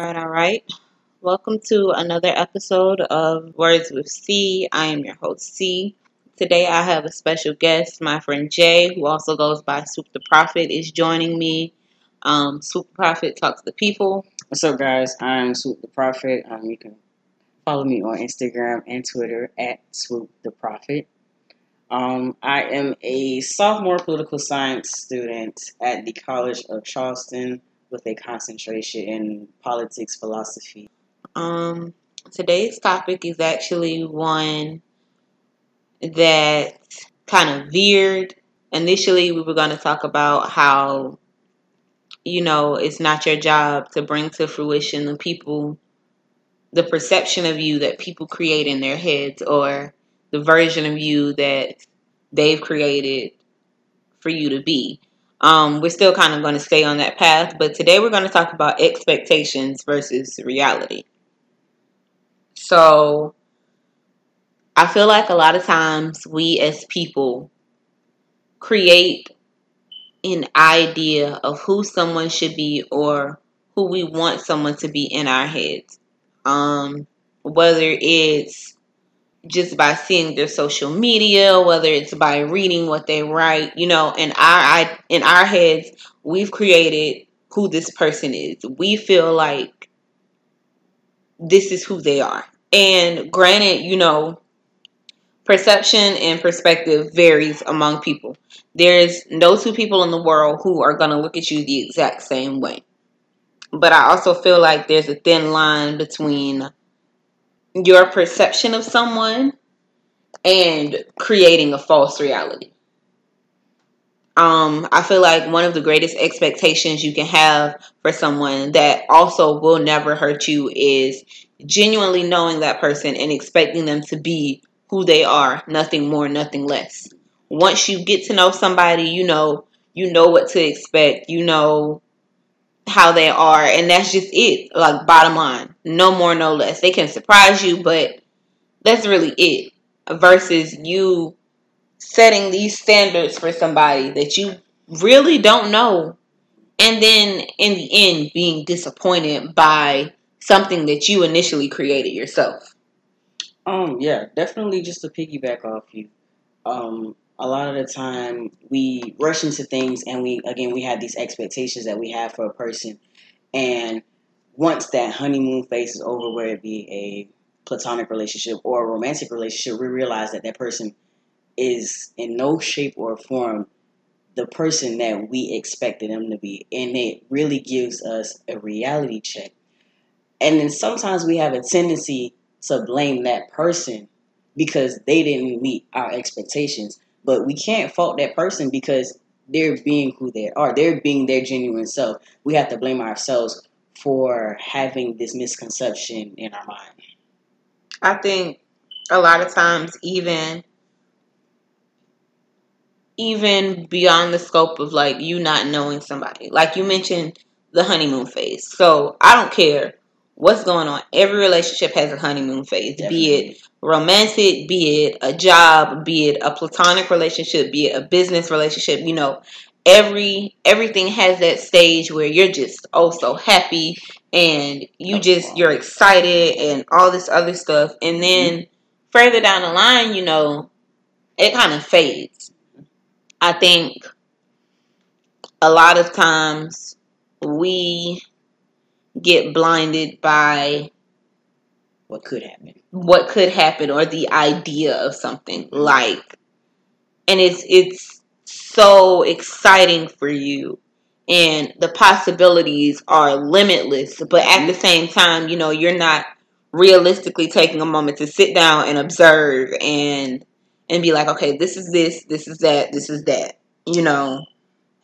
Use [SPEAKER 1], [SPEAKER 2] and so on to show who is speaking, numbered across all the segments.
[SPEAKER 1] All right, all right. Welcome to another episode of Words with C. I am your host, C. Today I have a special guest. My friend Jay, who also goes by Swoop the Prophet, is joining me. Um, Swoop the Prophet talks to the people.
[SPEAKER 2] What's up, guys? I'm Swoop the Prophet. Um, you can follow me on Instagram and Twitter at Swoop the Prophet. Um, I am a sophomore political science student at the College of Charleston with a concentration in politics philosophy.
[SPEAKER 1] Um, today's topic is actually one that kind of veered. Initially, we were going to talk about how, you know, it's not your job to bring to fruition the people, the perception of you that people create in their heads or the version of you that they've created for you to be. Um, we're still kind of going to stay on that path, but today we're going to talk about expectations versus reality. So, I feel like a lot of times we as people create an idea of who someone should be or who we want someone to be in our heads. Um, whether it's just by seeing their social media, whether it's by reading what they write, you know, in our I, in our heads, we've created who this person is. We feel like this is who they are. And granted, you know, perception and perspective varies among people. There's no two people in the world who are going to look at you the exact same way. But I also feel like there's a thin line between your perception of someone and creating a false reality. Um, I feel like one of the greatest expectations you can have for someone that also will never hurt you is genuinely knowing that person and expecting them to be who they are, nothing more, nothing less. Once you get to know somebody, you know, you know what to expect. You know how they are, and that's just it. Like bottom line, no more, no less. They can surprise you, but that's really it. Versus you setting these standards for somebody that you really don't know, and then in the end being disappointed by something that you initially created yourself.
[SPEAKER 2] Um, yeah, definitely. Just to piggyback off you, um, a lot of the time we rush into things and we again we have these expectations that we have for a person. And once that honeymoon phase is over whether it be a platonic relationship or a romantic relationship we realize that that person is in no shape or form the person that we expected them to be. And it really gives us a reality check. And then sometimes we have a tendency to blame that person because they didn't meet our expectations but we can't fault that person because they're being who they are. They're being their genuine self. We have to blame ourselves for having this misconception in our mind.
[SPEAKER 1] I think a lot of times even even beyond the scope of like you not knowing somebody. Like you mentioned the honeymoon phase. So I don't care what's going on. Every relationship has a honeymoon phase, Definitely. be it romantic, be it a job, be it a platonic relationship, be it a business relationship, you know, every everything has that stage where you're just oh so happy and you just you're excited and all this other stuff and then mm-hmm. further down the line, you know, it kind of fades. I think a lot of times we get blinded by
[SPEAKER 2] what could happen.
[SPEAKER 1] What could happen or the idea of something mm-hmm. like and it's it's so exciting for you. And the possibilities are limitless but at the mm-hmm. same time you know you're not realistically taking a moment to sit down and observe and and be like okay this is this this is that this is that you know?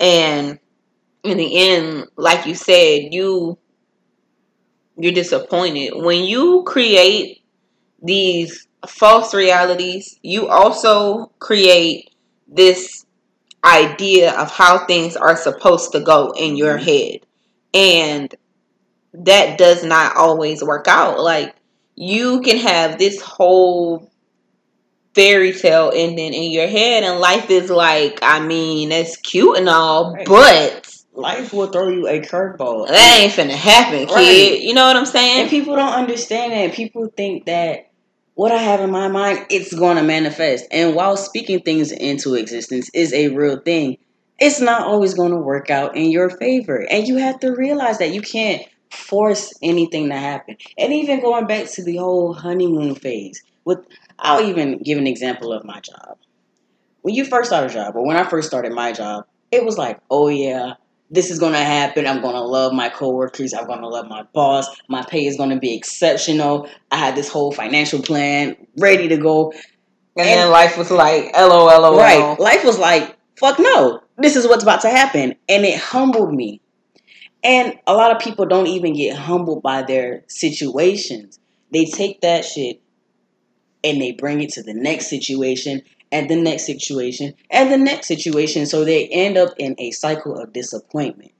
[SPEAKER 1] And in the end like you said you you're disappointed. When you create these false realities, you also create this idea of how things are supposed to go in your mm-hmm. head. And that does not always work out. Like, you can have this whole fairy tale ending in your head, and life is like, I mean, it's cute and all, but
[SPEAKER 2] life will throw you a curveball.
[SPEAKER 1] That ain't finna happen, kid.
[SPEAKER 2] Right.
[SPEAKER 1] You know what I'm saying?
[SPEAKER 2] And people don't understand that. People think that what I have in my mind, it's going to manifest. And while speaking things into existence is a real thing, it's not always going to work out in your favor. And you have to realize that you can't force anything to happen. And even going back to the whole honeymoon phase, with I'll even give an example of my job. When you first start a job, or when I first started my job, it was like, oh yeah, this is gonna happen. I'm gonna love my coworkers. I'm gonna love my boss. My pay is gonna be exceptional. I had this whole financial plan ready to go.
[SPEAKER 1] and, then life was like, LOL.
[SPEAKER 2] Right. Life was like, fuck no. This is what's about to happen. And it humbled me. And a lot of people don't even get humbled by their situations. They take that shit and they bring it to the next situation and the next situation and the next situation. So they end up in a cycle of disappointment.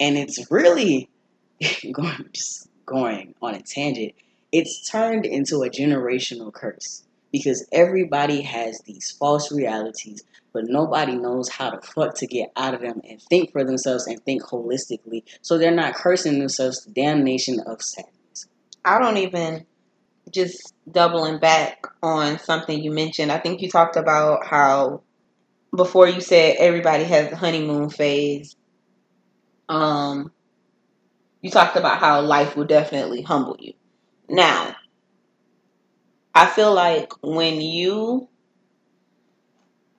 [SPEAKER 2] And it's really going just going on a tangent. It's turned into a generational curse because everybody has these false realities, but nobody knows how to fuck to get out of them and think for themselves and think holistically. So they're not cursing themselves to damnation of sadness.
[SPEAKER 1] I don't even just doubling back on something you mentioned. I think you talked about how before you said everybody has the honeymoon phase. Um, you talked about how life will definitely humble you. Now, I feel like when you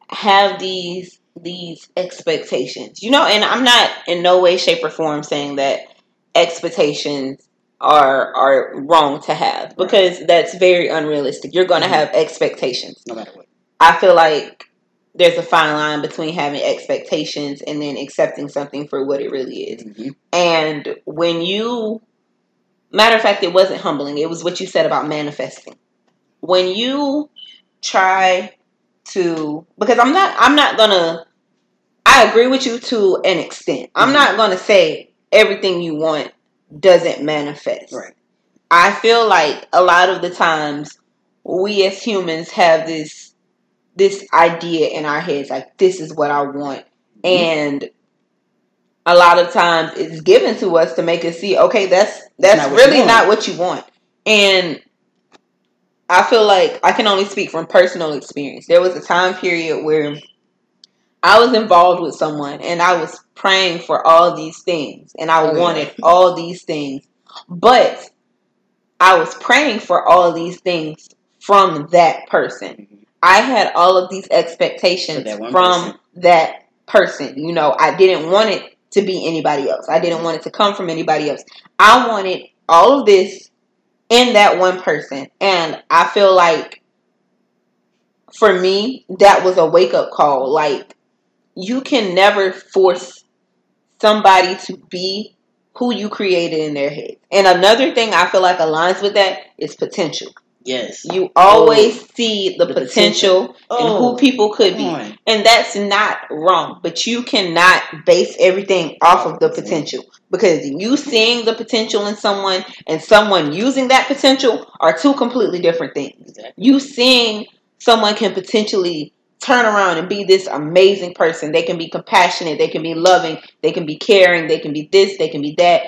[SPEAKER 1] have these these expectations, you know, and I'm not in no way, shape, or form saying that expectations are are wrong to have because that's very unrealistic. You're going to
[SPEAKER 2] Mhm.
[SPEAKER 1] have expectations.
[SPEAKER 2] No matter what.
[SPEAKER 1] I feel like there's a fine line between having expectations and then accepting something for what it really is.
[SPEAKER 2] Mhm.
[SPEAKER 1] And when you, matter of fact, it wasn't humbling. It was what you said about manifesting. When you try to, because I'm not, I'm not gonna. I agree with you to an extent. I'm
[SPEAKER 2] Mhm.
[SPEAKER 1] not gonna say everything you want doesn't manifest.
[SPEAKER 2] Right.
[SPEAKER 1] I feel like a lot of the times we as humans have this this idea in our heads like this is what I want. And a lot of times it's given to us to make us see okay that's that's
[SPEAKER 2] not
[SPEAKER 1] really not what you want. And I feel like I can only speak from personal experience. There was a time period where I was involved with someone and I was praying for all these things and I
[SPEAKER 2] Oh, yeah.
[SPEAKER 1] wanted all these things but I was praying for all these things from that person.
[SPEAKER 2] Mhm.
[SPEAKER 1] I had all of these expectations
[SPEAKER 2] that
[SPEAKER 1] from that person. You know, I didn't want it to be anybody else. I didn't want it to come from anybody else. I wanted all of this in that one person. And I feel like for me, that was a wake up call. Like, you can never force somebody to be who you created in their head. And another thing I feel like aligns with that is potential.
[SPEAKER 2] Yes.
[SPEAKER 1] You always oh, see the,
[SPEAKER 2] The
[SPEAKER 1] potential,
[SPEAKER 2] potential.
[SPEAKER 1] and
[SPEAKER 2] Oh,
[SPEAKER 1] who people could be.
[SPEAKER 2] on.
[SPEAKER 1] And that's not wrong, but you cannot base everything off of the potential because you seeing the potential in someone and someone using that potential are two completely different things.
[SPEAKER 2] Exactly.
[SPEAKER 1] You seeing someone can potentially turn around and be this amazing person. They can be compassionate, they can be loving, they can be caring, they can be this, they can be that.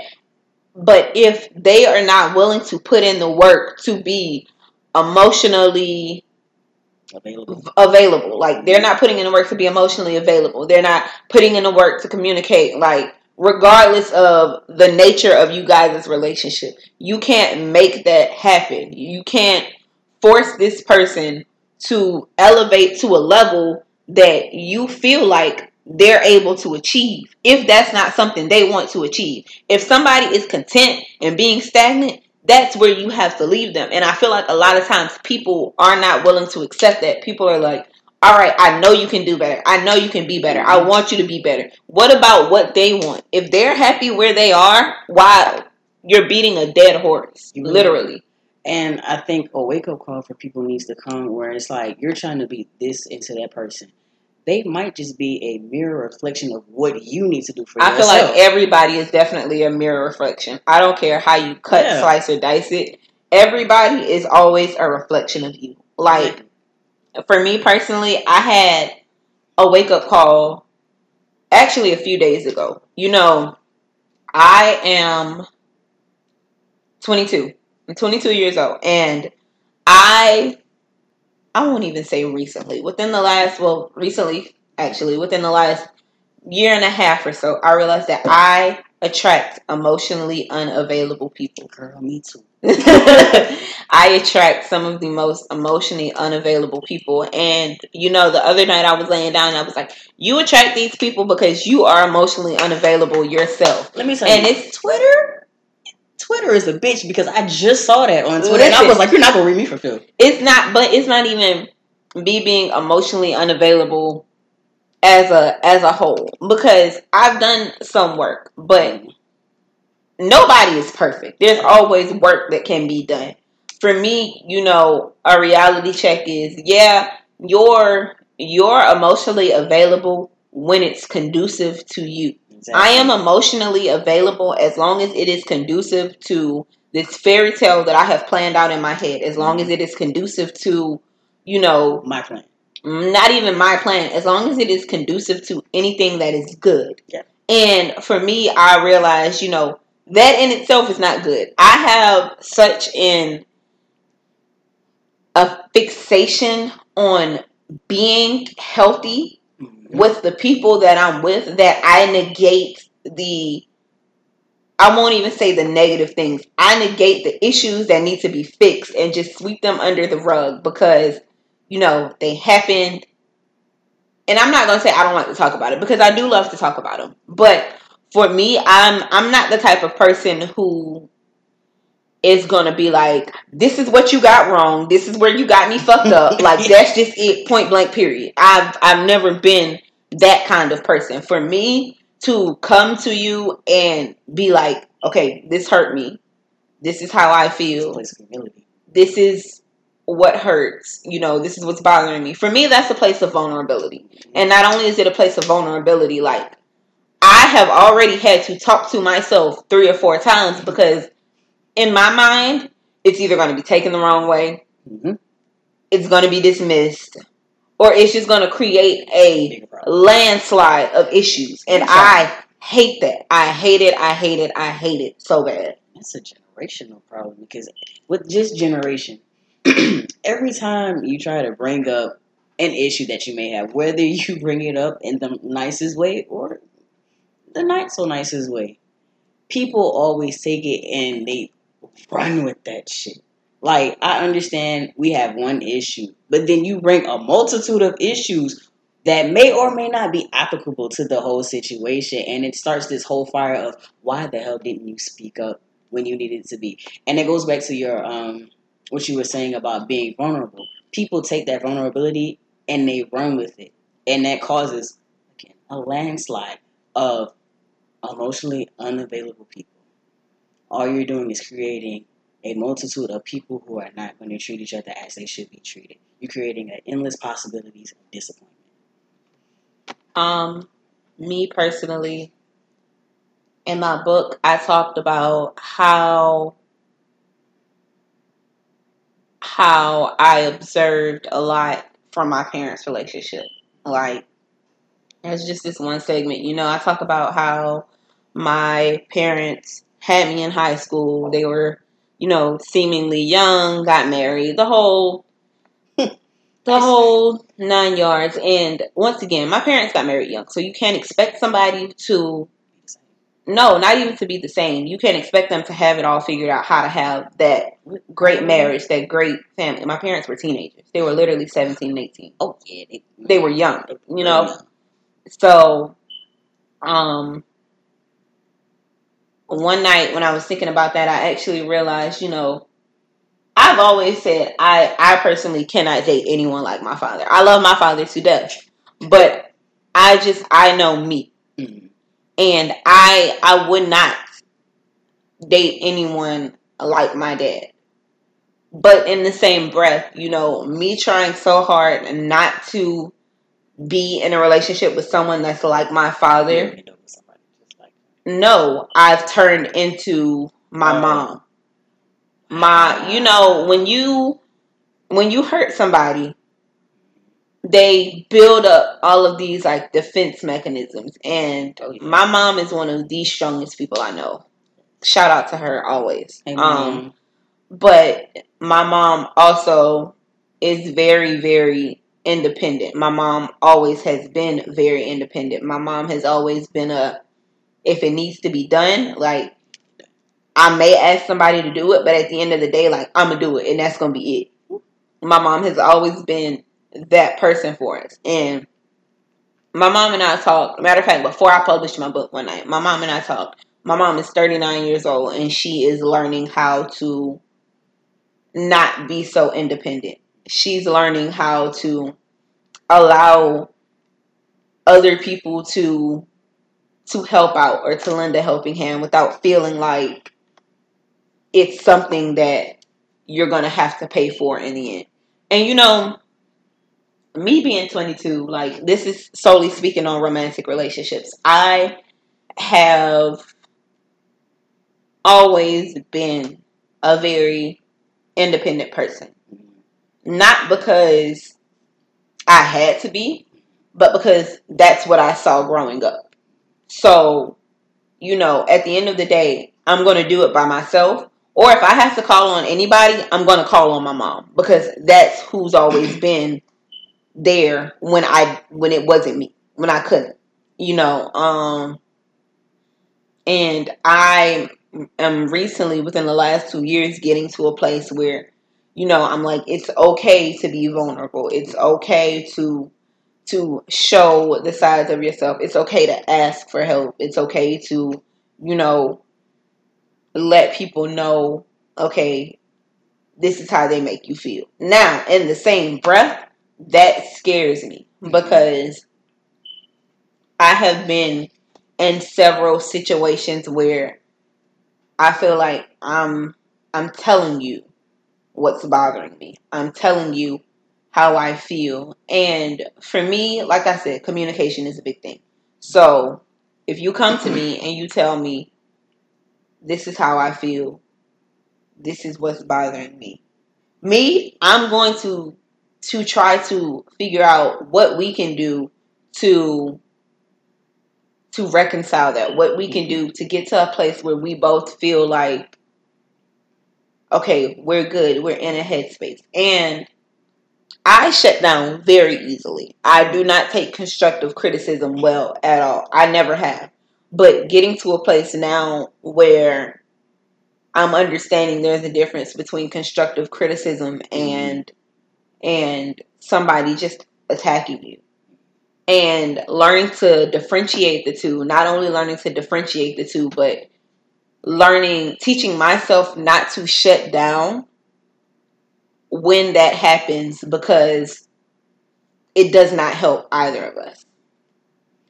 [SPEAKER 1] But if they are not willing to put in the work to be emotionally
[SPEAKER 2] Available.
[SPEAKER 1] available. Like they're not putting in the work to be emotionally available. They're not putting in the work to communicate. Like regardless of the nature of you guys' relationship, you can't make that happen. You can't force this person to elevate to a level that you feel like they're able to achieve if that's not something they want to achieve. If somebody is content and being stagnant, that's where you have to leave them. And I feel like a lot of times people are not willing to accept that. People are like, all right, I know you can do better. I know you can be better. I want you to be better. What about what they want? If they're happy where they are, why you're beating a dead horse, literally.
[SPEAKER 2] And I think a wake up call for people needs to come where it's like you're trying to be this into that person. They might just be a mirror reflection of what you need to do for yourself.
[SPEAKER 1] I feel like everybody is definitely a mirror reflection. I don't care how you cut,
[SPEAKER 2] Yeah.
[SPEAKER 1] slice, or dice it. Everybody is always a reflection of you. Like for me personally, I had a wake up call actually a few days ago. You know, I am 22. I'm 22 years old, and I I won't even say recently. Within the last, well, recently actually, within the last year and a half or so, I realized that I attract emotionally unavailable people.
[SPEAKER 2] Girl, me too.
[SPEAKER 1] I attract some of the most emotionally unavailable people. And, you know, the other night I was laying down and I was like, you attract these people because you are emotionally unavailable yourself.
[SPEAKER 2] Let me tell
[SPEAKER 1] And
[SPEAKER 2] you,
[SPEAKER 1] it's Twitter.
[SPEAKER 2] Twitter is a bitch because I just saw that on Twitter and I was like, you're not gonna read me for Phil.
[SPEAKER 1] It's not, but it's not even me being emotionally unavailable as a as a whole because I've done some work, but nobody is perfect. There's always work that can be done. For me, you know, a reality check is yeah, you're you're emotionally available when it's conducive to you.
[SPEAKER 2] Exactly.
[SPEAKER 1] I am emotionally available as long as it is conducive to this fairy tale that I have planned out in my head. As long as mm-hmm. it is conducive to, you know,
[SPEAKER 2] my plan.
[SPEAKER 1] not even my plan, as long as it is conducive to anything that is good.
[SPEAKER 2] Yeah.
[SPEAKER 1] And for me, I realized, you know, that in itself is not good. I have such an a fixation on being healthy. With the people that I'm with that I negate the I won't even say the negative things. I negate the issues that need to be fixed and just sweep them under the rug because you know they happened. And I'm not going to say I don't like to talk about it because I do love to talk about them. But for me, I'm I'm not the type of person who is to be like this is what you got wrong. This is where you got me fucked up. like that's just it point blank period. I've I've never been that kind of person. For me to come to you and be like, "Okay, this hurt me. This is how I feel.
[SPEAKER 2] place of humility.
[SPEAKER 1] This is what hurts. You know, this is what's bothering me." For me, that's a place of vulnerability. And not only is it a place of vulnerability, like I have already had to talk to myself three or four times because in my mind, it's either going to be taken the wrong way,
[SPEAKER 2] Mhm.
[SPEAKER 1] it's going to be dismissed, or it's just going to create a landslide of issues. And I hate that. I hate it. I hate it. I hate it so bad.
[SPEAKER 2] That's a generational problem because with just generation, every time you try to bring up an issue that you may have, whether you bring it up in the nicest way or the not so nicest way, people always take it and they run with that shit. Like, I understand we have one issue, but then you bring a multitude of issues that may or may not be applicable to the whole situation, and it starts this whole fire of why the hell didn't you speak up when you needed to be? And it goes back to your um what you were saying about being vulnerable. People take that vulnerability and they run with it, and that causes again a landslide of emotionally unavailable people. All you're doing is creating a multitude of people who are not going to treat each other as they should be treated. You're creating an endless possibilities of disappointment.
[SPEAKER 1] Um, me personally, in my book, I talked about how how I observed a lot from my parents' relationship. Like, there's just this one segment, you know, I talk about how my parents had me in high school. They were, you know, seemingly young, got married, the whole the whole nine yards. And once again, my parents got married young, so you can't expect somebody to no, not even to be the same. You can't expect them to have it all figured out how to have that great marriage, that great family. My parents were teenagers. They were literally 17 and 18.
[SPEAKER 2] Oh yeah, they,
[SPEAKER 1] They were young, you know. So, um, one night when I was thinking about that, I actually realized, you know, I've always said I I personally cannot date anyone like my father. I love my father to death, but I just I know me,
[SPEAKER 2] Mhm.
[SPEAKER 1] and I I would not date anyone like my dad. But in the same breath, you know, me trying so hard not to be in a relationship with someone that's like my father.
[SPEAKER 2] end up with somebody just like
[SPEAKER 1] No, I've turned into my mom. My, you know, when you when you hurt somebody, they build up all of these like defense mechanisms. And
[SPEAKER 2] Oh, yeah.
[SPEAKER 1] my mom is one of the strongest people I know. Shout out to her always.
[SPEAKER 2] Hey,
[SPEAKER 1] Um, but my mom also is very very independent my mom always has been very independent my mom has always been a if it needs to be done like i may ask somebody to do it but at the end of the day like i'm gonna do it and that's gonna be it my mom has always been that person for us and my mom and i talked matter of fact before i published my book one night my mom and i talked my mom is 39 years old and she is learning how to not be so independent. She's learning how to allow other people to to help out or to lend a helping hand without feeling like it's something that you're going to have to pay for in the end. And you know, me being 22, like this is solely speaking on romantic relationships. I have always been a very independent person. Not because I had to be, but because that's what I saw growing up. So, you know, at the end of the day, I'm going to do it by myself. Or if I have to call on anybody, I'm going to call on my mom because that's who's always been there when I when it wasn't me, when I couldn't. You know, um and I am recently within the last 2 years getting to a place where you know, I'm like it's okay to be vulnerable. It's okay to to show the sides of yourself. It's okay to ask for help. It's okay to, you know, let people know, okay, this is how they make you feel. Now, in the same breath, that scares me because I have been in several situations where I feel like I'm I'm telling you what's bothering me. I'm telling you how I feel. And for me, like I said, communication is a big thing. So if you come to me and you tell me, this is how I feel, this is what's bothering me. Me, I'm going to to try to figure out what we can do to to reconcile that, what we can do to get to a place where we both feel like okay, we're good, we're in a headspace. And I shut down very easily. I do not take constructive criticism well at all. I never have. But getting to a place now where I'm understanding there's a difference between constructive criticism and and somebody just attacking you. And learning to differentiate the two, not only learning to differentiate the two, but learning teaching myself not to shut down when that happens because it does not help either of us.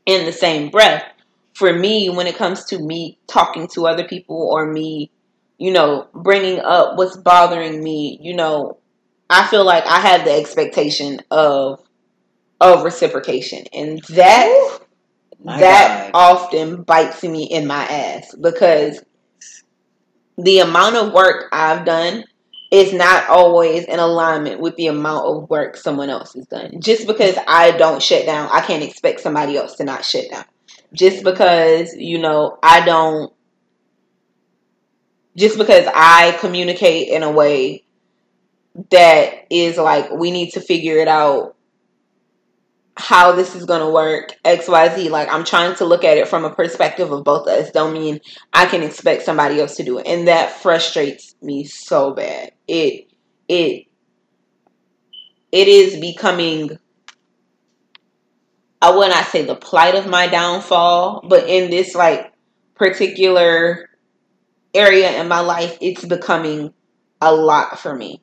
[SPEAKER 1] In the same breath, for me, when it comes to me talking to other people or me, you know, bringing up what's bothering me, you know, I feel like I have the expectation of of reciprocation, and that that
[SPEAKER 2] God.
[SPEAKER 1] often bites me in my ass because the amount of work I've done is not always in alignment with the amount of work someone else has done. Just because I don't shut down, I can't expect somebody else to not shut down. Just because, you know, I don't just because I communicate in a way that is like we need to figure it out how this is going to work xyz like i'm trying to look at it from a perspective of both of us don't mean i can expect somebody else to do it and that frustrates me so bad it it it is becoming i would not say the plight of my downfall but in this like particular area in my life it's becoming a lot for me.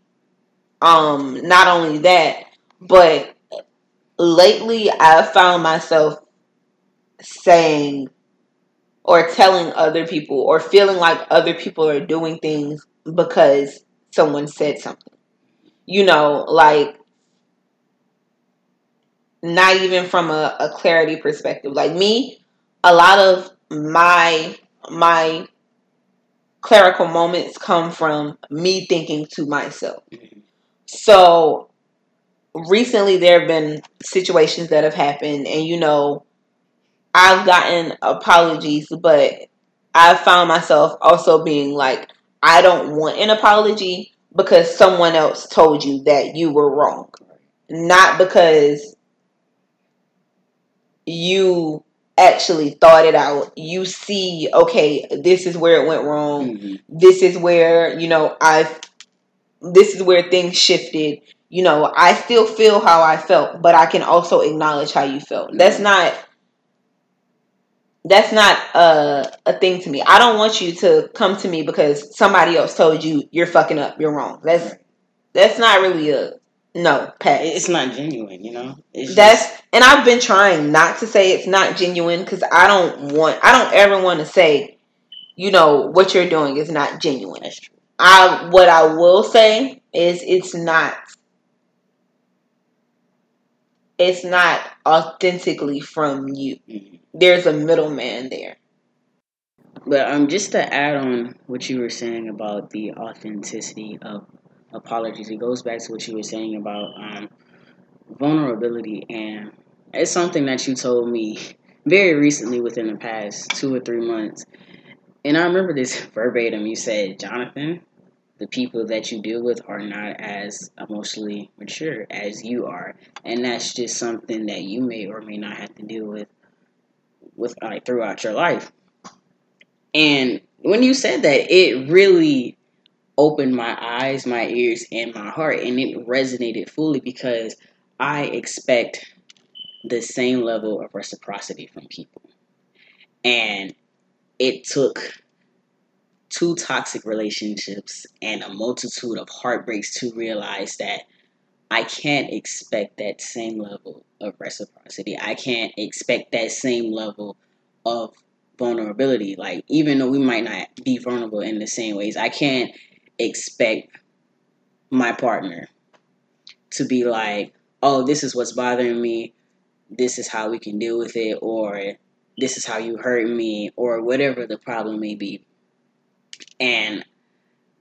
[SPEAKER 1] Um not only that but lately I've found myself saying or telling other people or feeling like other people are doing things because someone said something. You know, like not even from a, a clarity perspective. Like me, a lot of my my clerical moments come from me thinking to myself. So recently there have been situations that have happened, and you know, I've gotten apologies, but I found myself also being like, I don't want an apology because someone else told you that you were wrong, not because you actually thought it out. You see, okay, this is where it went wrong.
[SPEAKER 2] Mhm.
[SPEAKER 1] This is where, you know, I've this is where things shifted. You know, I still feel how I felt, but I can also acknowledge how you felt. That's not that's not a a thing to me. I don't want you to come to me because somebody else told you you're fucking up, you're wrong. That's that's not really a no, pass.
[SPEAKER 2] It's not genuine, you know. It's
[SPEAKER 1] That's
[SPEAKER 2] just,
[SPEAKER 1] and I've been trying not to say it's not genuine because I don't want I don't ever want to say, you know, what you're doing is not genuine.
[SPEAKER 2] that's true.
[SPEAKER 1] I what I will say is it's not it's not authentically from you. There's a middleman there.
[SPEAKER 2] But um, just to add on what you were saying about the authenticity of apologies, it goes back to what you were saying about um, vulnerability, and it's something that you told me very recently, within the past two or three months. And I remember this verbatim. You said, "Jonathan, the people that you deal with are not as emotionally mature as you are, and that's just something that you may or may not have to deal with with like throughout your life." And when you said that, it really opened my eyes, my ears, and my heart, and it resonated fully because I expect the same level of reciprocity from people. And it took two toxic relationships and a multitude of heartbreaks to realize that I can't expect that same level of reciprocity. I can't expect that same level of vulnerability. Like, even though we might not be vulnerable in the same ways, I can't expect my partner to be like, oh, this is what's bothering me. This is how we can deal with it, or this is how you hurt me, or whatever the problem may be. And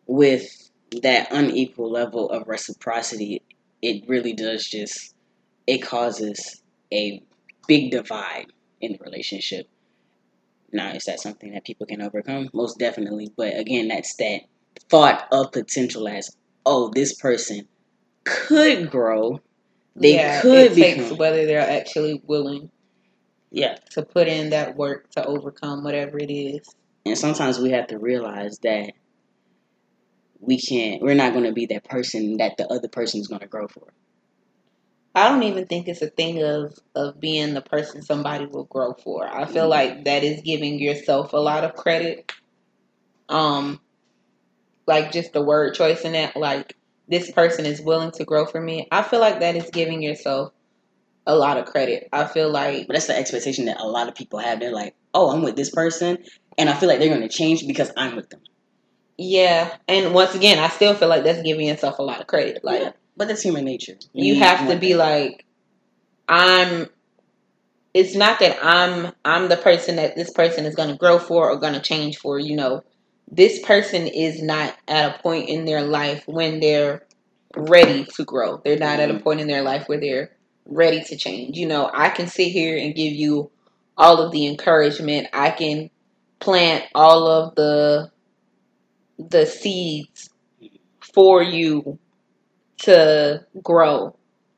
[SPEAKER 2] with that unequal level of reciprocity, it really does just it causes a big divide in the relationship. Now, is that something that people can overcome? Most definitely. But again, that's that thought of potential as, oh, this person could grow. They
[SPEAKER 1] yeah,
[SPEAKER 2] could
[SPEAKER 1] it takes
[SPEAKER 2] become.
[SPEAKER 1] whether they're actually willing
[SPEAKER 2] Yeah.
[SPEAKER 1] to put in that work to overcome whatever it is.
[SPEAKER 2] And sometimes we have to realize that we can't, we're not going to be that person that the other person is going to grow for.
[SPEAKER 1] I don't even think it's a thing of of being the person somebody will grow for. I feel like that is giving yourself a lot of credit. Um like just the word choice in that like this person is willing to grow for me. I feel like that is giving yourself a lot of credit. I feel like
[SPEAKER 2] But that's the expectation that a lot of people have. They're like, oh, I'm with this person, and I feel like they're going to change because I'm with them.
[SPEAKER 1] yeah, and once again, I still feel like that's giving yourself a lot of credit. Like
[SPEAKER 2] Yeah, but that's human nature.
[SPEAKER 1] you
[SPEAKER 2] need
[SPEAKER 1] have to be
[SPEAKER 2] thing.
[SPEAKER 1] like i'm it's not that i'm i'm the person that this person is going to grow for or going to change for you know this person is not at a point in their life when they're ready to grow they're not at a
[SPEAKER 2] Mhm.
[SPEAKER 1] point in their life where they're ready to change you know i can sit here and give you all of the encouragement i can plant all of the the seeds for you to grow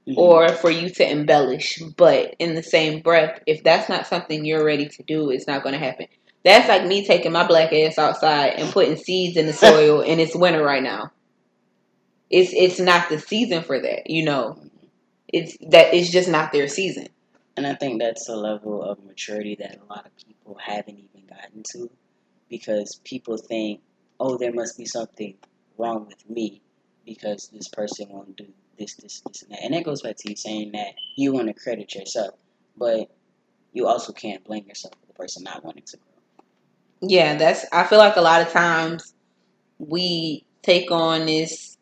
[SPEAKER 2] Mhm.
[SPEAKER 1] or for you to embellish. But in the same breath, if that's not something you're ready to do, it's not going to happen. That's like me taking my black ass outside and putting seeds in the soil, and it's winter right now. It's it's not the season for that, you know. It's that it's just not their season.
[SPEAKER 2] And I think that's a level of maturity that a lot of people haven't even gotten to because people think, oh, there must be something wrong with me because this person won't do this, this, this, and that. And that goes back to you saying that you want to credit yourself, but you also can't blame yourself for the person not wanting to grow.
[SPEAKER 1] Yeah, that's. I feel like a lot of times we take on this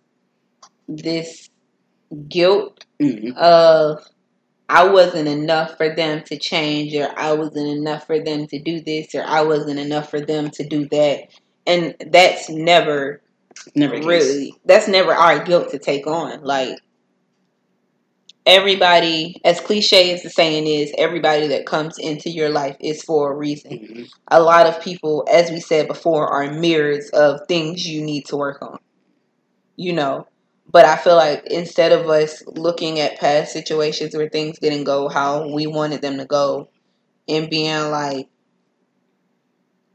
[SPEAKER 1] this guilt
[SPEAKER 2] Mm-hmm.
[SPEAKER 1] of I wasn't enough for them to change, or I wasn't enough for them to do this, or I wasn't enough for them to do that. And that's never
[SPEAKER 2] Never
[SPEAKER 1] really, that's never our guilt to take on. Like, everybody, as cliche as the saying is, everybody that comes into your life is for a reason.
[SPEAKER 2] Mhm.
[SPEAKER 1] A lot of people, as we said before, are mirrors of things you need to work on. You know, but I feel like instead of us looking at past situations where things didn't go how we wanted them to go and being like,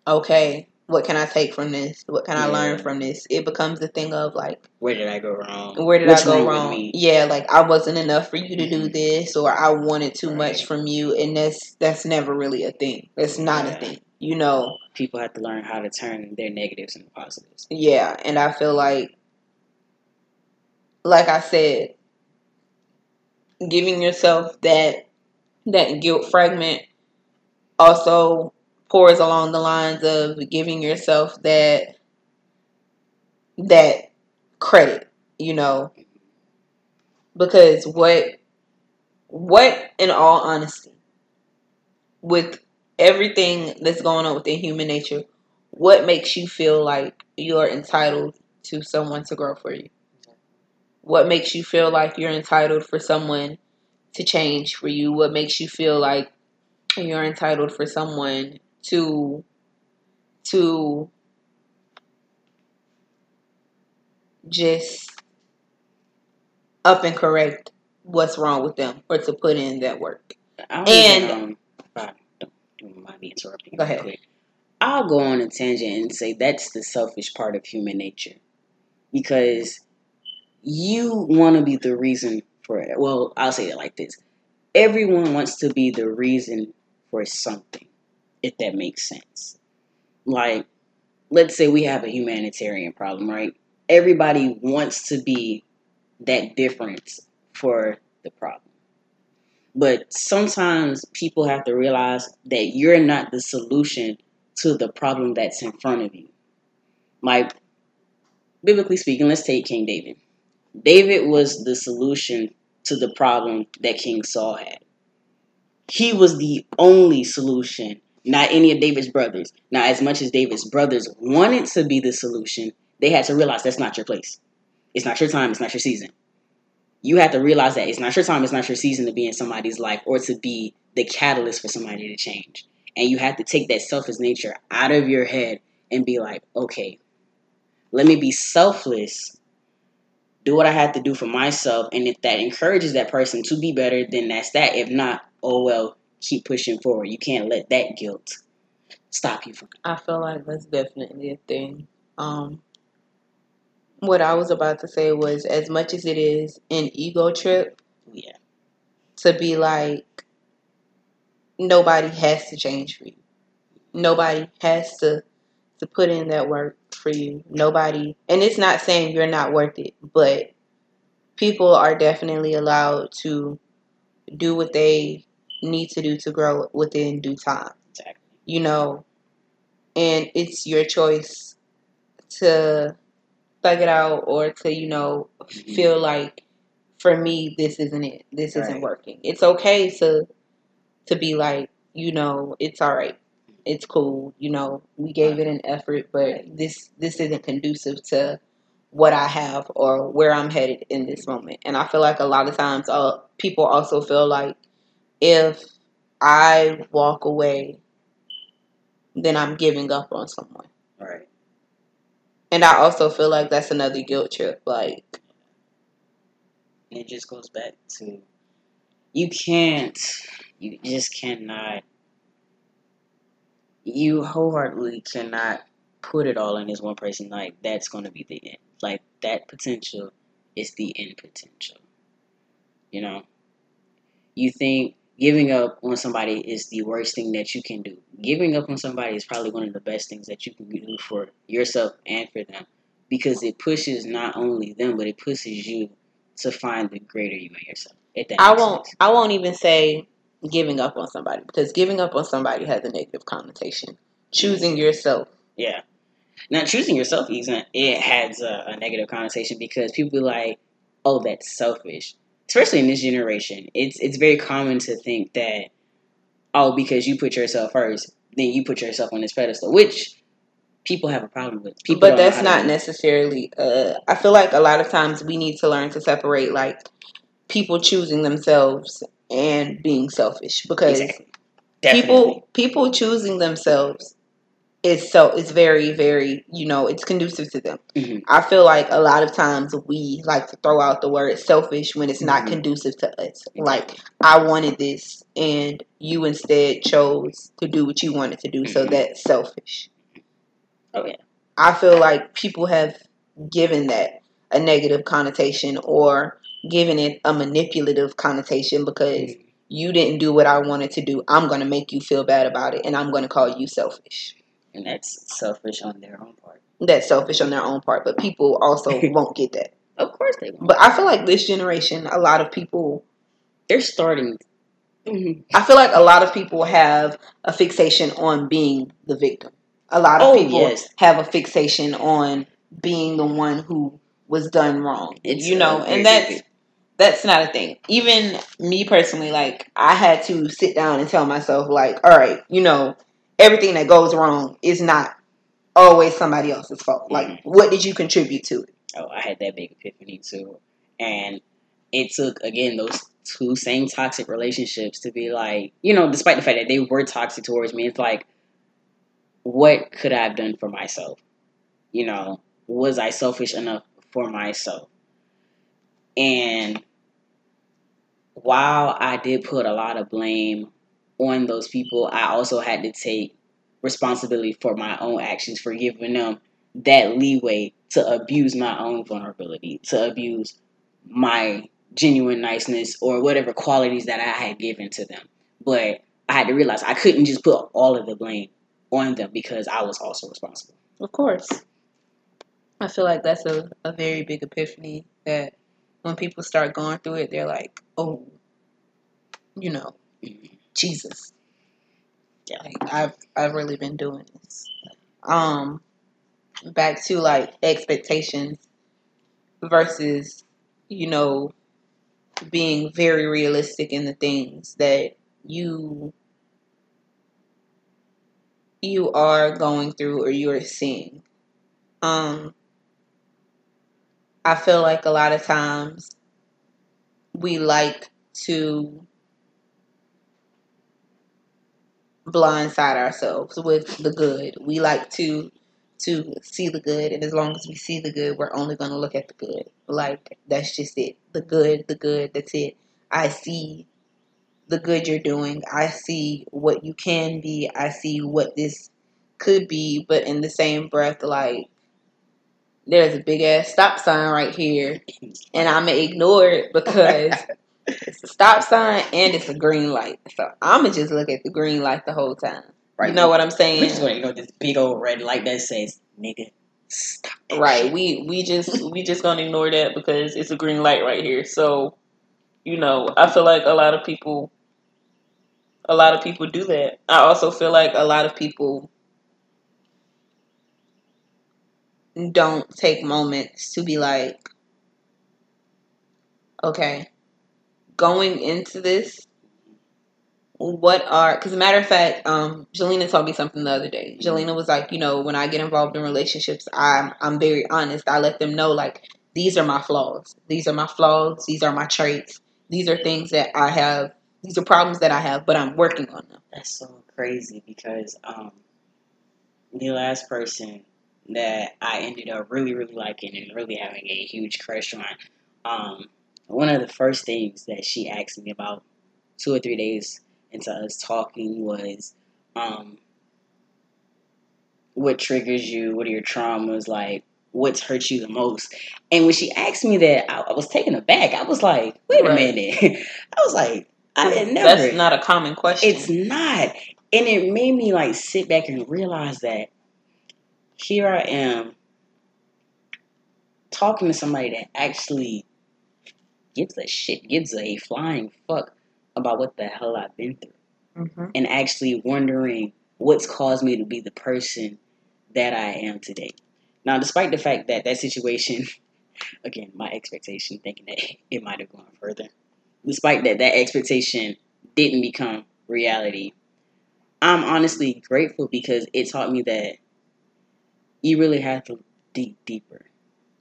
[SPEAKER 1] okay, what can I take from this? What can I learn from this? It becomes a thing of like,
[SPEAKER 2] Where did I go wrong?
[SPEAKER 1] where did I go wrong? Yeah, like I wasn't enough for you to do
[SPEAKER 2] Mhm.
[SPEAKER 1] this, or I wanted too
[SPEAKER 2] Right.
[SPEAKER 1] much from you, and that's that's never really a thing. That's not a thing, you know.
[SPEAKER 2] People have to learn how to turn their negatives into positives.
[SPEAKER 1] Yeah, and I feel like, like I said, giving yourself that that guilt fragment also pours along the lines of giving yourself that that credit, you know, because what what in all honesty with everything that's going on within human nature what makes you feel like you're entitled to someone to grow for you what makes you feel like you're entitled for someone to change for you what makes you feel like you're entitled for someone to to just up and correct what's wrong with them or to put in that work
[SPEAKER 2] I don't
[SPEAKER 1] And-
[SPEAKER 2] um, I don't, don't mind me interrupting. you
[SPEAKER 1] Go ahead.
[SPEAKER 2] Quick. I'll go on a tangent and say that's the selfish part of human nature, because you want to be the reason for it. Well, I'll say it like this: everyone wants to be the reason for something, if that makes sense. Like, let's say we have a humanitarian problem, right? Everybody wants to be that difference for the problem. But sometimes people have to realize that you're not the solution to the problem that's in front of you. Like, biblically speaking, let's take King David. David was the solution to the problem that King Saul had. He was the only solution, not any of David's brothers. Now, as much as David's brothers wanted to be the solution, they had to realize that's not your place. It's not your time, it's not your season you have to realize that it's not your time, it's not your season to be in somebody's life or to be the catalyst for somebody to change. And you have to take that selfish nature out of your head and be like, okay, let me be selfless, do what I have to do for myself. And if that encourages that person to be better, then that's that. If not, oh well, keep pushing forward. You can't let that guilt stop you from
[SPEAKER 1] I feel like that's definitely a thing. Um, what I was about to say was, as much as it is an ego trip
[SPEAKER 2] yeah.
[SPEAKER 1] to be like, nobody has to change for you. Nobody has to to put in that work for you. Nobody, and it's not saying you're not worth it, but people are definitely allowed to do what they need to do to grow within due time.
[SPEAKER 2] Exactly.
[SPEAKER 1] you know, and it's your choice to thug it out or to, you know,
[SPEAKER 2] Mhm.
[SPEAKER 1] feel like for me this isn't it. This isn't working. It's okay to to be like, you know, it's all right. It's cool, you know, we gave it an effort, but this this isn't conducive to what I have or where I'm headed in this moment. And I feel like a lot of times uh, people also feel like if I walk away then I'm giving up on someone.
[SPEAKER 2] All right.
[SPEAKER 1] And I also feel like that's another guilt trip. Like,
[SPEAKER 2] it just goes back to you can't, you just cannot, you wholeheartedly cannot put it all in this one person. Like, that's going to be the end. Like, that potential is the end potential. You know? You think giving up on somebody is the worst thing that you can do. Giving up on somebody is probably one of the best things that you can do for yourself and for them because it pushes not only them, but it pushes you to find the greater you in yourself.
[SPEAKER 1] I won't.
[SPEAKER 2] sense.
[SPEAKER 1] I won't even say giving up on somebody because giving up on somebody has a negative connotation. Choosing yourself.
[SPEAKER 2] Yeah. Now, choosing yourself isn't, it has a, a negative connotation because people be like, oh, that's selfish. Especially in this generation, it's it's very common to think that, oh, because you put yourself first, then you put yourself on this pedestal, which people have a problem with. People
[SPEAKER 1] but that's not necessarily. Uh, I feel like a lot of times we need to learn to separate like people choosing themselves and being selfish because
[SPEAKER 2] Exactly.
[SPEAKER 1] People people choosing themselves is so it's very very you know it's conducive to them
[SPEAKER 2] Mhm.
[SPEAKER 1] i feel like a lot of times we like to throw out the word selfish when it's not
[SPEAKER 2] Mhm.
[SPEAKER 1] conducive to us like i wanted this and you instead chose to do what you wanted to do so
[SPEAKER 2] Mhm.
[SPEAKER 1] that's selfish
[SPEAKER 2] Oh yeah.
[SPEAKER 1] i feel like people have given that a negative connotation or given it a manipulative connotation because
[SPEAKER 2] Mhm.
[SPEAKER 1] you didn't do what I wanted to do. I'm going to make you feel bad about it and I'm going to call you selfish.
[SPEAKER 2] And that's selfish on their own part.
[SPEAKER 1] That's selfish on their own part, but people also won't get that.
[SPEAKER 2] Of course they won't.
[SPEAKER 1] But I feel like this generation, a lot of people,
[SPEAKER 2] They're starting. Mhm.
[SPEAKER 1] I feel like a lot of people have a fixation on being the victim. A lot of
[SPEAKER 2] Oh,
[SPEAKER 1] people
[SPEAKER 2] yes.
[SPEAKER 1] have a fixation on being the one who was done wrong.
[SPEAKER 2] It's
[SPEAKER 1] you know, and that's that's not a thing. Even me personally, like I had to sit down and tell myself, like, all right, you know, everything that goes wrong is not always somebody else's fault. Like,
[SPEAKER 2] Mhm.
[SPEAKER 1] what did you contribute to it?
[SPEAKER 2] Oh, I had that big epiphany too. And it took again those two same toxic relationships to be like, you know, despite the fact that they were toxic towards me, it's like, what could I have done for myself? You know, was I selfish enough for myself? And while I did put a lot of blame on those people, I also had to take responsibility for my own actions for giving them that leeway to abuse my own vulnerability, to abuse my genuine niceness or whatever qualities that I had given to them. But I had to realize I couldn't just put all of the blame on them because I was also responsible.
[SPEAKER 1] Of course. I feel like that's a, a very big epiphany that when people start going through it, they're like, oh, you know, Jesus.
[SPEAKER 2] Yeah.
[SPEAKER 1] Like I've I've really been doing this. Um back to like expectations versus, you know, being very realistic in the things that you you are going through or you're seeing. Um I feel like a lot of times we like to blindside ourselves with the good. We like to to see the good and as long as we see the good, we're only going to look at the good. Like that's just it. The good, the good, that's it. I see the good you're doing. I see what you can be. I see what this could be, but in the same breath like there's a big ass stop sign right here and I'm gonna ignore it because it's a stop sign and it's a green light. So I'm gonna just look at the green light the whole time.
[SPEAKER 2] Right.
[SPEAKER 1] You know what I'm saying?
[SPEAKER 2] We're just gonna ignore this big old red light that says, nigga, stop.
[SPEAKER 1] Right.
[SPEAKER 2] shit."
[SPEAKER 1] We we just we just gonna ignore that because it's a green light right here. So, you know, I feel like a lot of people a lot of people do that. I also feel like a lot of people don't take moments to be like, okay, going into this, what are because a matter of fact, um, Jelena told me something the other day. Jelena was like, you know, when I get involved in relationships, I'm I'm very honest. I let them know like these are my flaws. These are my flaws. These are my traits. These are things that I have. These are problems that I have, but I'm working on them.
[SPEAKER 2] That's so crazy because um, the last person that I ended up really, really liking and really having a huge crush on, um, one of the first things that she asked me about two or three days into us talking was, um, what triggers you? What are your traumas? Like, what's hurt you the most? And when she asked me that, I, I was taken aback. I was like, wait a minute. I was like, I had never.
[SPEAKER 1] That's not a common question.
[SPEAKER 2] It's not. And it made me like sit back and realize that here I am talking to somebody that actually gives a shit, gives a flying fuck about what the hell I've been through.
[SPEAKER 1] Mhm.
[SPEAKER 2] And actually wondering what's caused me to be the person that I am today. Now, despite the fact that that situation, again, my expectation, thinking that it might have gone further, despite that that expectation didn't become reality, I'm honestly grateful because it taught me that you really have to dig deeper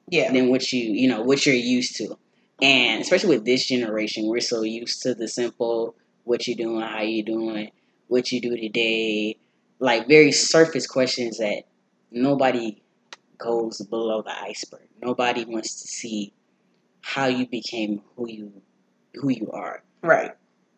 [SPEAKER 1] Yeah.
[SPEAKER 2] than what you you know what you're used to And especially with this generation, we're so used to the simple what you doing, how you doing, what you do today, like very surface questions that nobody goes below the iceberg. Nobody wants to see how you became who you who you are.
[SPEAKER 1] Right.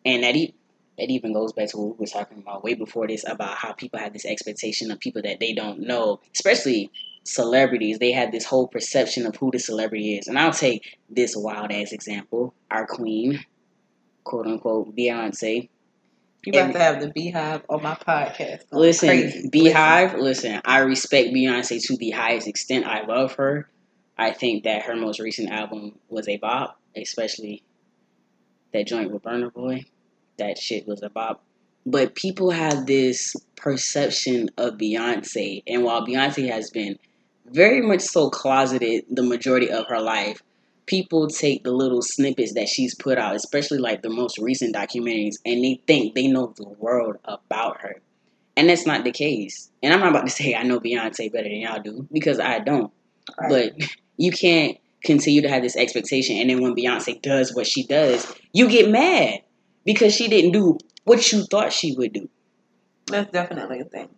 [SPEAKER 2] And that e- that even goes back to what we were talking about way before this about how people have this expectation of people that they don't know, especially celebrities. They have this whole perception of who the celebrity is. And I'll take this wild ass example, our queen, quote unquote, Beyonce.
[SPEAKER 1] You about
[SPEAKER 2] And-
[SPEAKER 1] to have the beehive on my podcast. going
[SPEAKER 2] Listen,
[SPEAKER 1] crazy.
[SPEAKER 2] Beehive, listen, I respect Beyonce to the highest extent. I love her. I think that her most recent album was a bop, especially that joint with Burna Boy. That shit was a bop. But people have this perception of Beyonce, and while Beyonce has been very much so closeted the majority of her life, people take the little snippets that she's put out, especially like the most recent documentaries, and they think they know the world about her. And that's not the case. And I'm not about to say I know Beyonce better than y'all do, because I don't.
[SPEAKER 1] Right.
[SPEAKER 2] But you can't continue to have this expectation, and then when Beyonce does what she does, you get mad because she didn't do what you thought she would do.
[SPEAKER 1] That's definitely a thing.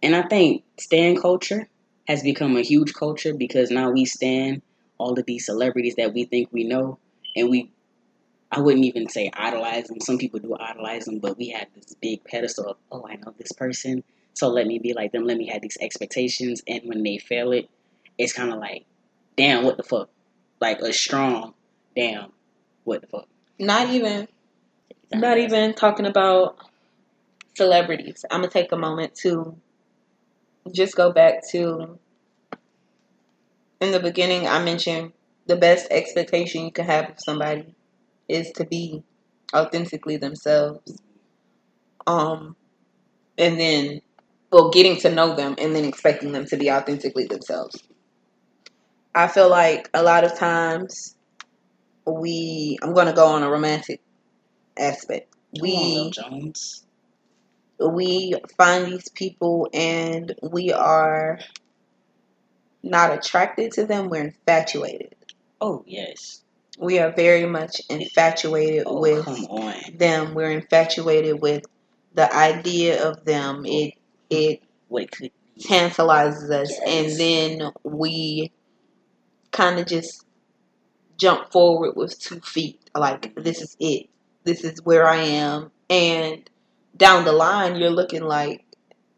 [SPEAKER 2] And I think stan culture has become a huge culture because now we stand all of these celebrities that we think we know, and we. I wouldn't even say idolize them. Some people do idolize them, but we have this big pedestal of, oh, I know this person, so let me be like them. Let me have these expectations, and when they fail it, it's kind of like, damn, what the fuck? Like a strong, damn, what the fuck?
[SPEAKER 1] Not even not even talking about celebrities. I'm gonna take a moment to just go back to in the beginning. I mentioned the best expectation you can have of somebody is to be authentically themselves. Um, and then, well, getting to know them and then expecting them to be authentically themselves. I feel like a lot of times we, I'm gonna go on a romantic aspect.
[SPEAKER 2] On,
[SPEAKER 1] We we find these people and we are not attracted to them. We're infatuated.
[SPEAKER 2] Oh yes.
[SPEAKER 1] We are very much infatuated
[SPEAKER 2] Oh
[SPEAKER 1] with them. We're infatuated with the idea of them. Oh, it hmm. it
[SPEAKER 2] What could be?
[SPEAKER 1] tantalizes us,
[SPEAKER 2] Yes.
[SPEAKER 1] and then we kind of just jump forward with two feet. Like this is it. This is where I am, and down the line, you're looking like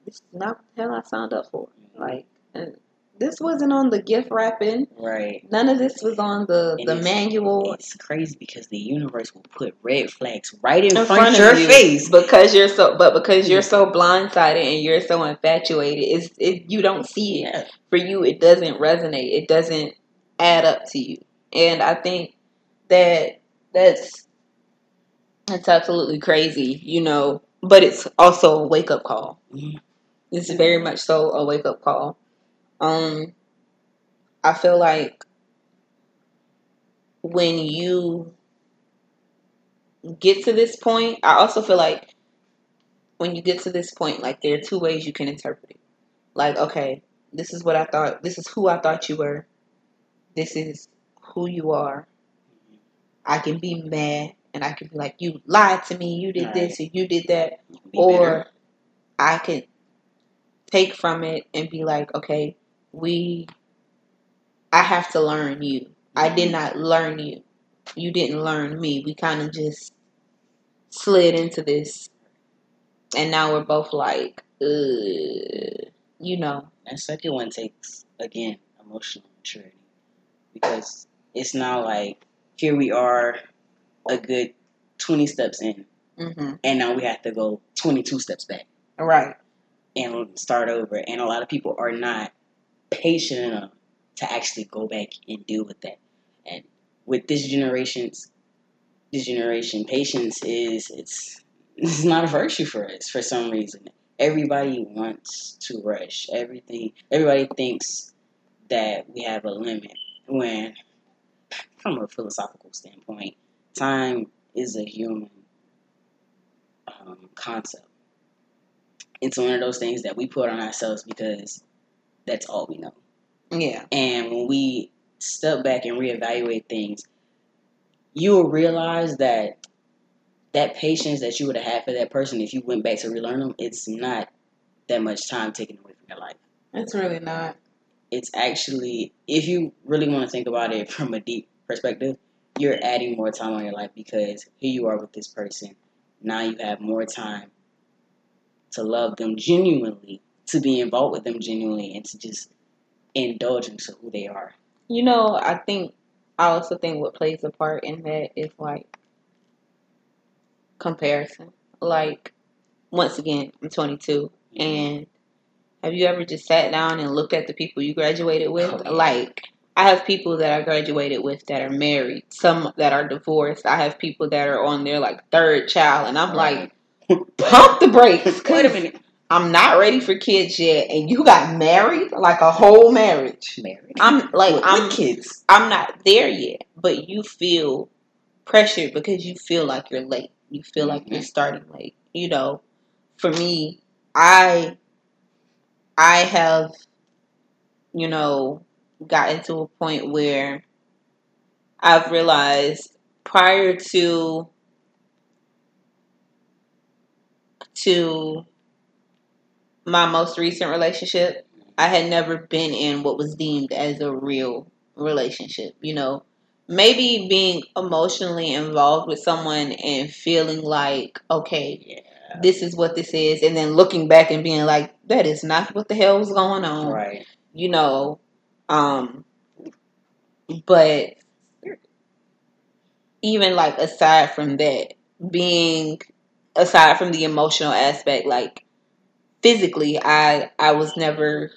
[SPEAKER 1] this is not the hell I signed up for. Mm-hmm. Like and this wasn't on the gift wrapping.
[SPEAKER 2] Right.
[SPEAKER 1] None of this was on the
[SPEAKER 2] And
[SPEAKER 1] the
[SPEAKER 2] it's-
[SPEAKER 1] manual.
[SPEAKER 2] It's crazy because the universe will put red flags right in,
[SPEAKER 1] in
[SPEAKER 2] front,
[SPEAKER 1] front
[SPEAKER 2] of your
[SPEAKER 1] you
[SPEAKER 2] face.
[SPEAKER 1] because you're so but because you're mm. so blindsided and you're so infatuated it's it you don't see it
[SPEAKER 2] Yeah.
[SPEAKER 1] for you it doesn't resonate it doesn't add up to you and i think that that's that's absolutely crazy you know but it's also a wake up call.
[SPEAKER 2] Mhm.
[SPEAKER 1] it's very much so a wake up call. Um i feel like when you get to this point i also feel like when you get to this point like there are two ways you can interpret it. Like okay this is what i thought this is who i thought you were. This is who you are. I can be mad and i could be like you lied to me you did this and you did that
[SPEAKER 2] Be
[SPEAKER 1] or
[SPEAKER 2] bitter.
[SPEAKER 1] I could take from it and be like, okay, we, I have to learn you. I did not learn you. You didn't learn me. We kind of just slid into this, and now we're both like, uh, you know,
[SPEAKER 2] that second one takes again emotional maturity because it's now like here we are a good 20 steps in.
[SPEAKER 1] Hmm
[SPEAKER 2] and now we have to go 22 steps back.
[SPEAKER 1] Right,
[SPEAKER 2] and start over. And a lot of people are not patient enough to actually go back and deal with that. And with this generation's this generation patience is it's it's not a virtue for us for some reason. Everybody wants to rush. Everything everybody thinks that we have a limit when from a philosophical standpoint time is a human um, concept it's one of those things that we put on ourselves because that's all we know
[SPEAKER 1] yeah,
[SPEAKER 2] and when we step back and reevaluate things, you will realize that that patience that you would have had for that person if you went back to relearn them, it's not that much time taken away from your life.
[SPEAKER 1] It's really not.
[SPEAKER 2] It's actually, if you really want to think about it from a deep perspective, you're adding more time on your life because here you are with this person. Now you have more time to love them genuinely, to be involved with them genuinely, and to just indulge into who they are.
[SPEAKER 1] You know, I think I also think what plays a part in that is like comparison. Like once again, I'm 22, mm-hmm. and have you ever just sat down and looked at the people you graduated with?
[SPEAKER 2] Oh, yeah.
[SPEAKER 1] Like I have people that I graduated with that are married, some that are divorced. I have people that are on their like third child, and I'm like, pump the brakes.
[SPEAKER 2] Wait a minute.
[SPEAKER 1] I'm not ready for kids yet, and you got married like a whole marriage.
[SPEAKER 2] Married.
[SPEAKER 1] I'm like
[SPEAKER 2] with,
[SPEAKER 1] I'm
[SPEAKER 2] with kids.
[SPEAKER 1] I'm not there yet, but you feel pressured because you feel like you're late. You feel like you're mm-hmm. starting late. You know, for me, I I have you know gotten to a point where I've realized prior to to my most recent relationship, I had never been in what was deemed as a real relationship. You know, maybe being emotionally involved with someone and feeling like, okay,
[SPEAKER 2] Yeah.
[SPEAKER 1] this is what this is, and then looking back and being like, that is not what the hell was going on.
[SPEAKER 2] Right.
[SPEAKER 1] You know, um, but even like aside from that, being aside from the emotional aspect, like physically, I I was never.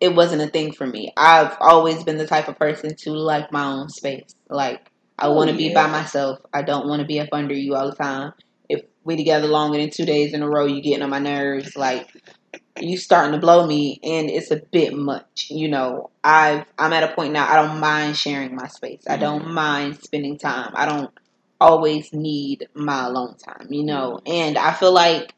[SPEAKER 1] It wasn't a thing for me. I've always been the type of person to like my own space. Like I
[SPEAKER 2] Oh,
[SPEAKER 1] want to be
[SPEAKER 2] yeah.
[SPEAKER 1] by myself. I don't want to be up under you all the time. If we together longer than two days in a row, you getting on my nerves. Like you starting to blow me, and it's a bit much. You know, I've I'm at a point now. I don't mind sharing my space. I don't mm-hmm. mind spending time. I don't always need my alone time. You know, mm-hmm. and I feel like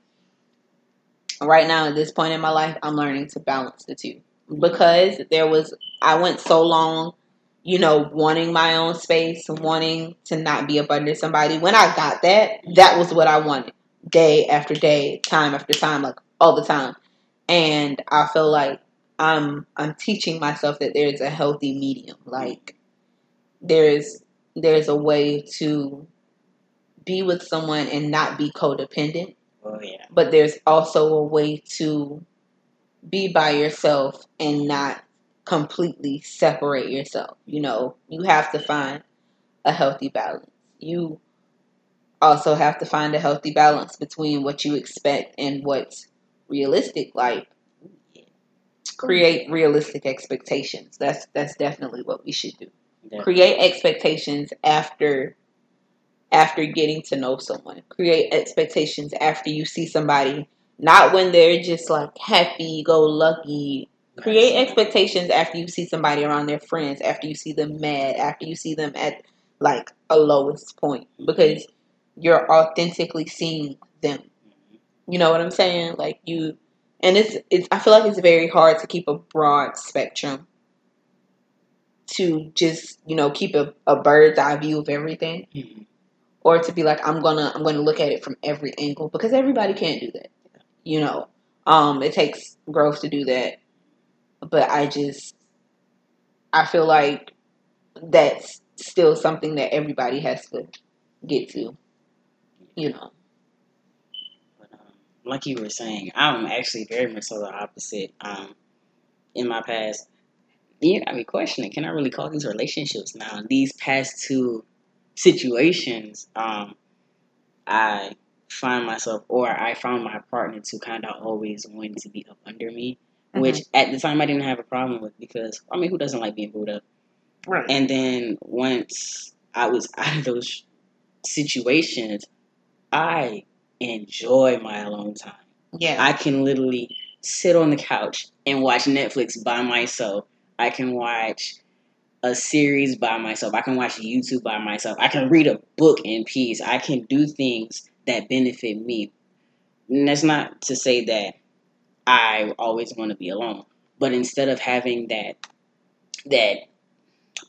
[SPEAKER 1] right now at this point in my life, I'm learning to balance the two because there was I went so long, you know, wanting my own space, wanting to not be up under somebody. When I got that, that was what I wanted, day after day, time after time, like all the time. And I feel like I'm I'm teaching myself that there's a healthy medium. Like there's there's a way to be with someone and not be codependent
[SPEAKER 2] Oh yeah.
[SPEAKER 1] but there's also a way to be by yourself and not completely separate yourself. You know, you have to find a healthy balance. You also have to find a healthy balance between what you expect and what's realistic. Like create realistic expectations. That's that's definitely what we should do.
[SPEAKER 2] Yeah.
[SPEAKER 1] Create expectations after after getting to know someone. Create expectations after you see somebody, not when they're just like happy go lucky. Create expectations after you see somebody around their friends, after you see them mad, after you see them at like a lowest point mm-hmm. because you're authentically seeing them. You know what I'm saying? Like you and it's it's I feel like it's very hard to keep a broad spectrum to just, you know, keep a, a bird's eye view of everything
[SPEAKER 2] Mhm.
[SPEAKER 1] or to be like I'm gonna I'm gonna look at it from every angle because everybody can't do that. You know, um, it takes growth to do that. But I just I feel like that's still something that everybody has to get to. You know.
[SPEAKER 2] Like you were saying, I'm actually very much so the opposite. Um, in my past, you got me questioning: Can I really call these relationships now? These past two situations, um, I find myself, or I found my partner to kind of always want to be up under me, which at the time I didn't have a problem with because I mean, who doesn't like being booed up?
[SPEAKER 1] Right.
[SPEAKER 2] And then once I was out of those situations, I enjoy my alone time.
[SPEAKER 1] yeah.
[SPEAKER 2] I can literally sit on the couch and watch Netflix by myself. I can watch a series by myself. I can watch YouTube by myself. I can read a book in peace. I can do things that benefit me. And that's not to say that I always want to be alone, but instead of having that that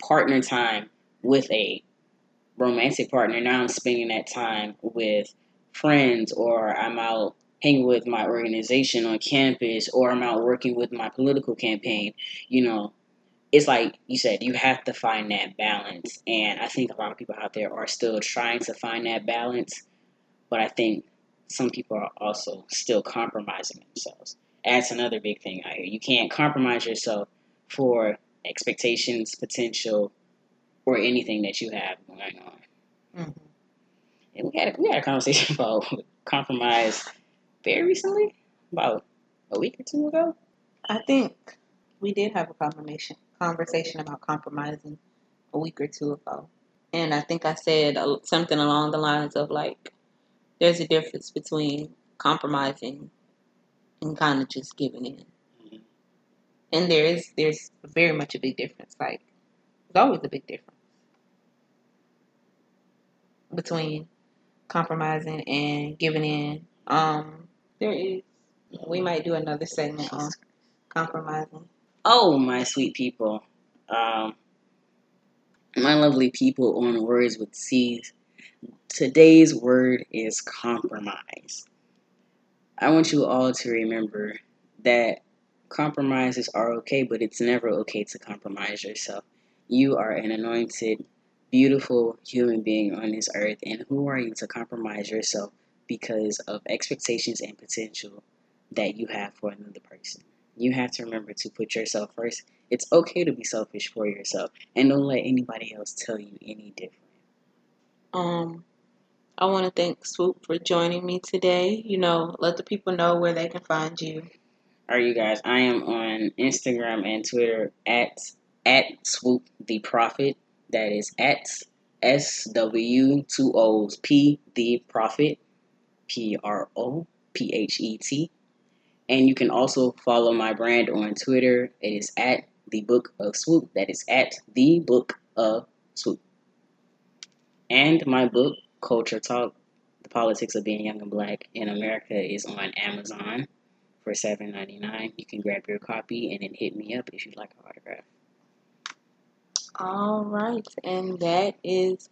[SPEAKER 2] partner time with a romantic partner. Now I'm spending that time with friends, or I'm out hanging with my organization on campus, or I'm out working with my political campaign. You know, it's like you said, you have to find that balance. And I think a lot of people out there are still trying to find that balance. But I think some people are also still compromising themselves. That's another big thing I hear. You can't compromise yourself for expectations, potential, or anything that you have going on.
[SPEAKER 1] Mhm.
[SPEAKER 2] And we had a, we had a conversation about compromise very recently, about a week or two ago.
[SPEAKER 1] I think we did have a conversation conversation about compromising a week or two ago, and I think I said something along the lines of like, there's a difference between compromising and kind of just giving in,
[SPEAKER 2] Mhm.
[SPEAKER 1] and there is there's very much a big difference. Like, there's always a big difference between compromising and giving in. Um, there is. We might do another segment on compromising.
[SPEAKER 2] Oh, my sweet people. Um, my lovely people on Words with C's. Today's word is compromise. I want you all to remember that compromises are okay, but it's never okay to compromise yourself. You are an anointed, beautiful human being on this earth, and who are you to compromise yourself because of expectations and potential that you have for another person? You have to remember to put yourself first. It's okay to be selfish for yourself, and don't let anybody else tell you any different.
[SPEAKER 1] Um, I want to thank Swoop for joining me today. You know, let the people know where they can find you.
[SPEAKER 2] All right, you guys. I am on Instagram and Twitter at at swoop the prophet. That is at S W two O's P the prophet P R O P H E T. And you can also follow my brand on Twitter. It is at the Book of Swoop. That is at the Book of Swoop. And my book, Culture Talk: The Politics of Being Young and Black in America, is on Amazon for seven ninety nine. You can grab your copy and then hit me up if you'd like an autograph.
[SPEAKER 1] All right, and that is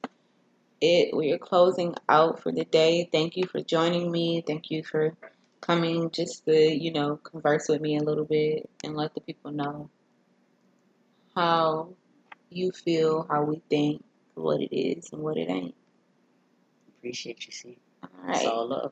[SPEAKER 1] it. We are closing out for the day. Thank you for joining me. Thank you for coming just to, you know, converse with me a little bit and let the people know how you feel, how we think, what it is, and what it ain't.
[SPEAKER 2] Appreciate you, see.
[SPEAKER 1] All
[SPEAKER 2] It's all love.